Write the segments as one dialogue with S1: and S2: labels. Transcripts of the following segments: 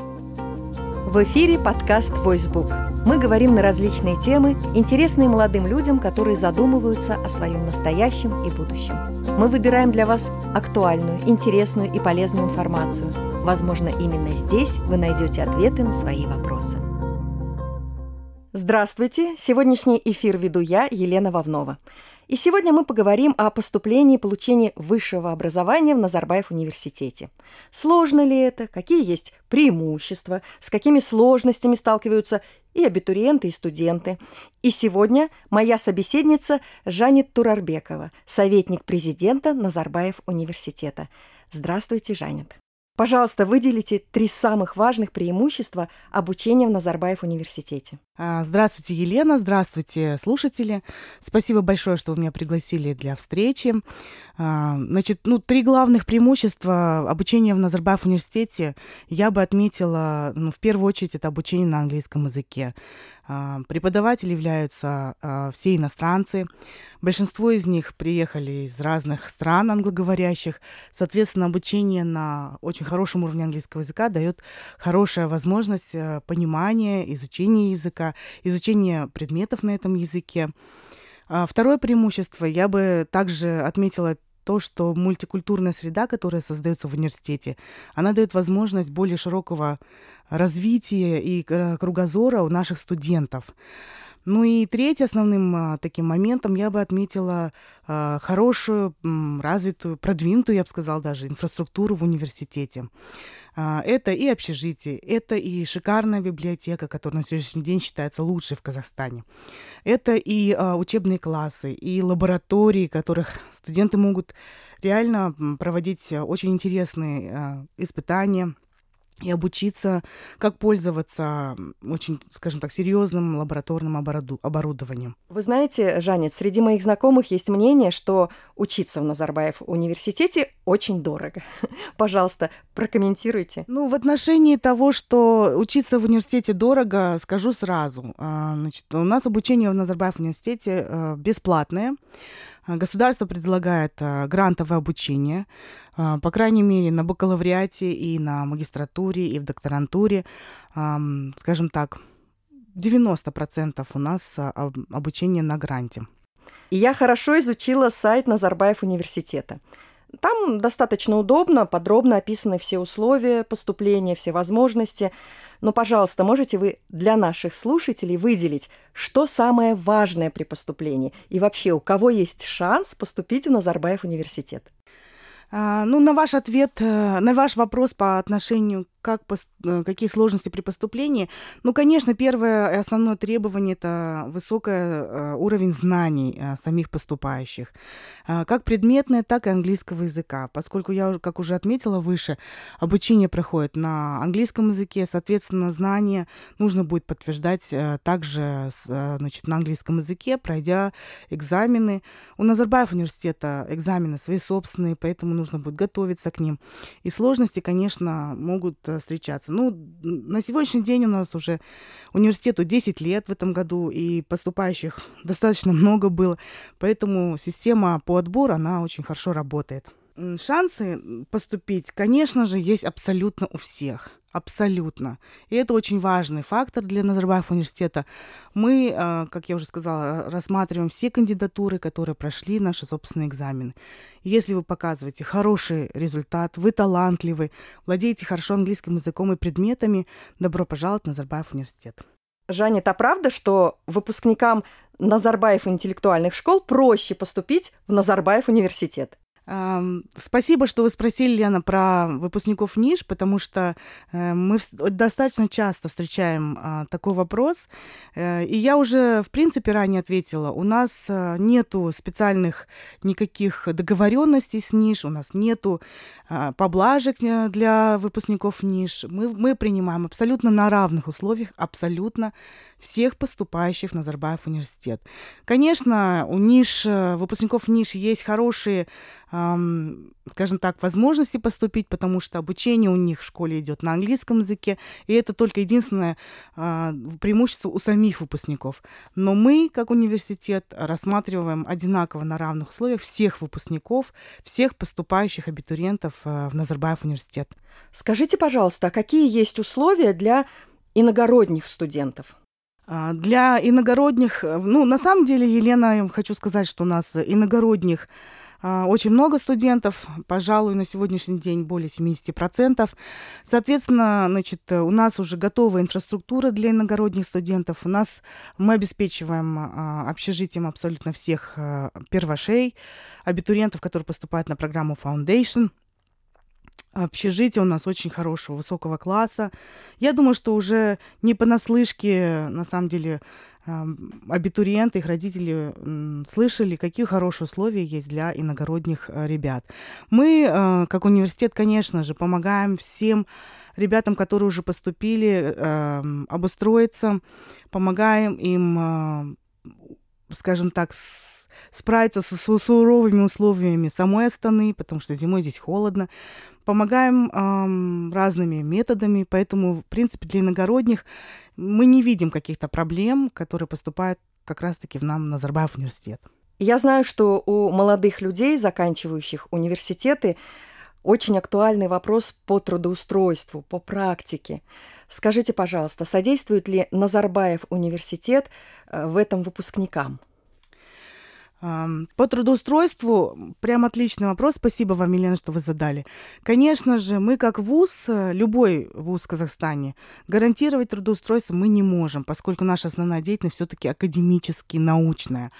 S1: В эфире подкаст «Войсбук». Мы говорим на различные темы, интересные молодым людям, которые задумываются о своем настоящем и будущем. Мы выбираем для вас актуальную, интересную и полезную информацию. Возможно, именно здесь вы найдете ответы на свои вопросы. Здравствуйте! Сегодняшний эфир веду я, Елена Вовнова. И сегодня мы поговорим о поступлении и получении высшего образования в Назарбаев университете. Сложно ли это? Какие есть преимущества? С какими сложностями сталкиваются и абитуриенты, и студенты? И сегодня моя собеседница Жанет Турарбекова, советник президента Назарбаев университета. Здравствуйте, Жанет. Пожалуйста, выделите три самых важных преимущества обучения в Назарбаев университете.
S2: А, здравствуйте, Елена, здравствуйте, слушатели. Спасибо большое, что вы меня пригласили для встречи. А, значит, ну, три главных преимущества обучения в Назарбаев университете я бы отметила, ну, в первую очередь, это обучение на английском языке. А, преподаватели являются все иностранцы. Большинство из них приехали из разных стран англоговорящих. Соответственно, обучение на очень хорошем уровне английского языка дает хорошая возможность э, понимания, изучения языка, изучение предметов на этом языке. А, второе преимущество я бы также отметила то, что мультикультурная среда, которая создается в университете, она дает возможность более широкого развития и кругозора у наших студентов. Ну и третьим основным а, таким моментом я бы отметила а, хорошую, развитую, продвинутую, я бы сказала даже, инфраструктуру в университете. А, это и общежитие, это и шикарная библиотека, которая на сегодняшний день считается лучшей в Казахстане. Это и а, учебные классы, и лаборатории, в которых студенты могут реально проводить очень интересные а, испытания, и обучиться, как пользоваться очень, скажем так, серьезным лабораторным оборудованием.
S1: Вы знаете, Жанет, среди моих знакомых есть мнение, что учиться в Назарбаев университете очень дорого. Пожалуйста, прокомментируйте.
S2: Ну, в отношении того, что учиться в университете дорого, скажу сразу. А, значит, у нас обучение в Назарбаев университете э, бесплатное. Государство предлагает э, грантовое обучение. А, по крайней мере, на бакалавриате и на магистратуре, и в докторантуре, скажем так, 90% у нас а, обучение на гранте.
S1: И я хорошо изучила сайт Назарбаев университета. Там достаточно удобно, подробно описаны все условия поступления, все возможности. Но, пожалуйста, можете вы для наших слушателей выделить, что самое важное при поступлении и вообще у кого есть шанс поступить в Назарбаев университет?
S2: А, ну, на ваш ответ, э, на ваш вопрос по отношению как, э, какие сложности при поступлении? Ну, конечно, первое и основное требование – это высокий э, уровень знаний самих поступающих, как предметное, так и английского языка. Поскольку я, как уже отметила выше, обучение проходит на английском языке, соответственно, знания нужно будет подтверждать также значит, на английском языке, пройдя экзамены. У Назарбаев университета экзамены свои собственные, поэтому нужно будет готовиться к ним. И сложности, конечно, могут встречаться. Ну, на сегодняшний день у нас уже университету 10 лет в этом году, и поступающих достаточно много было, поэтому система по отбору, она очень хорошо работает. Шансы поступить, конечно же, есть абсолютно у всех. Абсолютно. И это очень важный фактор для Назарбаев университета. Мы, э, как я уже сказала, рассматриваем все кандидатуры, которые прошли наши собственные экзамены. Если вы показываете хороший результат, вы талантливый, владеете хорошо английским языком и предметами, добро пожаловать в Назарбаев университет.
S1: Жаня, это правда, что выпускникам Назарбаев интеллектуальных школ проще поступить в Назарбаев университет?
S2: Спасибо, что вы спросили, Лена, про выпускников НИШ, потому что э, мы достаточно часто встречаем а, такой вопрос. Э, и я уже, в принципе, ранее ответила. У нас э, нету специальных никаких договоренностей с НИШ, у нас нету а, поблажек для выпускников НИШ. Мы, мы принимаем абсолютно на равных условиях абсолютно всех поступающих в Назарбаев университет. Конечно, у НИШ, выпускников НИШ есть хорошие скажем так, возможности поступить, потому что обучение у них в школе идет на английском языке, и это только единственное а, преимущество у самих выпускников. Но мы, как университет, рассматриваем одинаково на равных условиях всех выпускников, всех поступающих абитуриентов а, в Назарбаев университет.
S1: Скажите, пожалуйста, а какие есть условия для иногородних студентов?
S2: А, для иногородних, ну, на самом деле, Елена, хочу сказать, что у нас иногородних очень много студентов, пожалуй, на сегодняшний день более 70%. Соответственно, значит, у нас уже готовая инфраструктура для иногородних студентов. У нас мы обеспечиваем а, общежитием абсолютно всех а, первошей, абитуриентов, которые поступают на программу Foundation. Общежитие у нас очень хорошего, высокого класса. Я думаю, что уже не понаслышке, на самом деле, абитуриенты, их родители слышали, какие хорошие условия есть для иногородних э, ребят. Мы, э, как университет, конечно же, помогаем всем ребятам, которые уже поступили, эм, обустроиться, помогаем им, э, скажем так, справиться с, суровыми условиями самой Астаны, потому что зимой здесь холодно. Помогаем эм, разными методами, поэтому, в принципе, для иногородних мы не видим каких-то проблем, которые поступают как раз-таки в нам Назарбаев университет.
S1: Я знаю, что у молодых людей, заканчивающих университеты, очень актуальный вопрос по трудоустройству, по практике. Скажите, пожалуйста, содействует ли Назарбаев университет э, в этом выпускникам?
S2: По трудоустройству прям отличный вопрос. Спасибо вам, Елена, что вы задали. Конечно же, мы как ВУЗ, э, любой ВУЗ в Казахстане, гарантировать трудоустройство мы не можем, поскольку наша основная деятельность все-таки академически научная.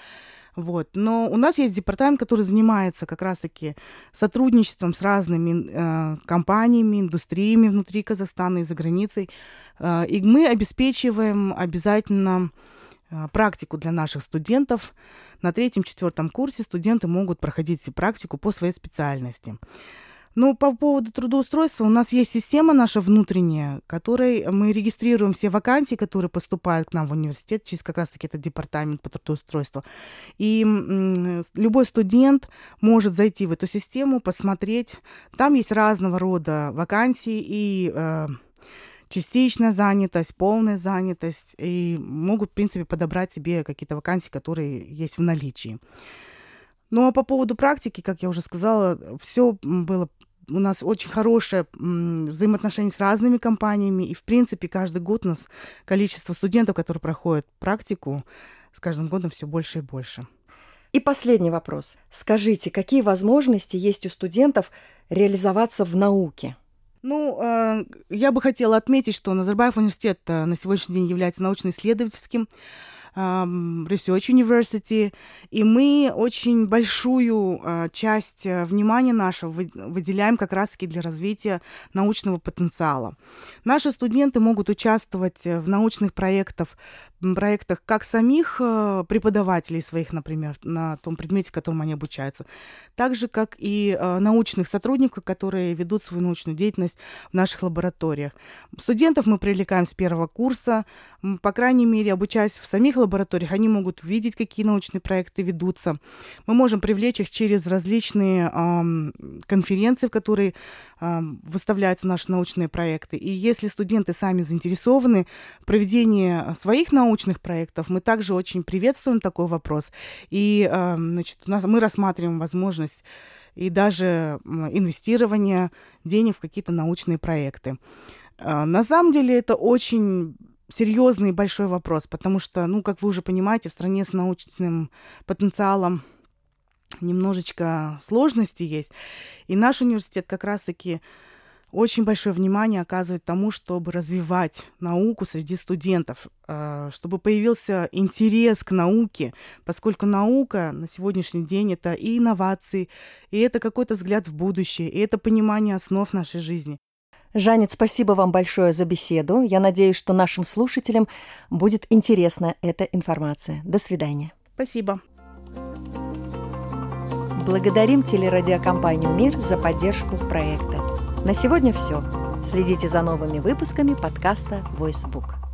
S2: Вот. Но у нас есть департамент, который занимается как раз-таки сотрудничеством с разными э, компаниями, индустриями внутри Казахстана и за границей. Э, и мы обеспечиваем обязательно практику для наших студентов. На третьем-четвертом курсе студенты могут проходить практику по своей специальности. Ну, по поводу трудоустройства, у нас есть система наша внутренняя, которой мы регистрируем все вакансии, которые поступают к нам в университет, через как раз-таки этот департамент по трудоустройству. И м, любой студент может зайти в эту систему, посмотреть. Там есть разного рода вакансии и э, частичная занятость, полная занятость, и могут, в принципе, подобрать себе какие-то вакансии, которые есть в наличии. Ну а по поводу практики, как я уже сказала, все было у нас очень хорошее взаимоотношение с разными компаниями, и, в принципе, каждый год у нас количество студентов, которые проходят практику, с каждым годом все больше и больше.
S1: И последний вопрос. Скажите, какие возможности есть у студентов реализоваться в науке?
S2: Ну, э, я бы хотела отметить, что Назарбаев университет э, на сегодняшний день является научно-исследовательским Research University, и мы очень большую а, часть э, внимания нашего выделяем как раз-таки для развития научного потенциала. Наши студенты могут участвовать в научных проектах, проектах как самих э, преподавателей своих, например, на том предмете, которым они обучаются, так же, как и э, научных сотрудников, которые ведут свою научную деятельность в наших лабораториях. Студентов мы привлекаем с первого курса, по крайней мере, обучаясь в самих лабораториях, они могут видеть, какие научные проекты ведутся. Мы можем привлечь их через различные э, конференции, в которые э, выставляются наши научные проекты. И если студенты сами заинтересованы в проведении своих научных проектов, мы также очень приветствуем такой вопрос. И э, значит, у нас, мы рассматриваем возможность и даже инвестирования денег в какие-то научные проекты. На самом деле это очень серьезный большой вопрос, потому что, ну, как вы уже понимаете, в стране с научным потенциалом немножечко сложности есть. И наш университет как раз-таки очень большое внимание оказывает тому, чтобы развивать науку среди студентов, э, чтобы появился интерес к науке, поскольку наука на сегодняшний день это и инновации, и это какой-то взгляд в будущее, и это понимание основ нашей жизни.
S1: Жанет, спасибо вам большое за беседу. Я надеюсь, что нашим слушателям будет интересна эта информация. До свидания.
S2: Спасибо.
S1: Благодарим телерадиокомпанию «Мир» за поддержку проекта. На сегодня все. Следите за новыми выпусками подкаста «Войсбук».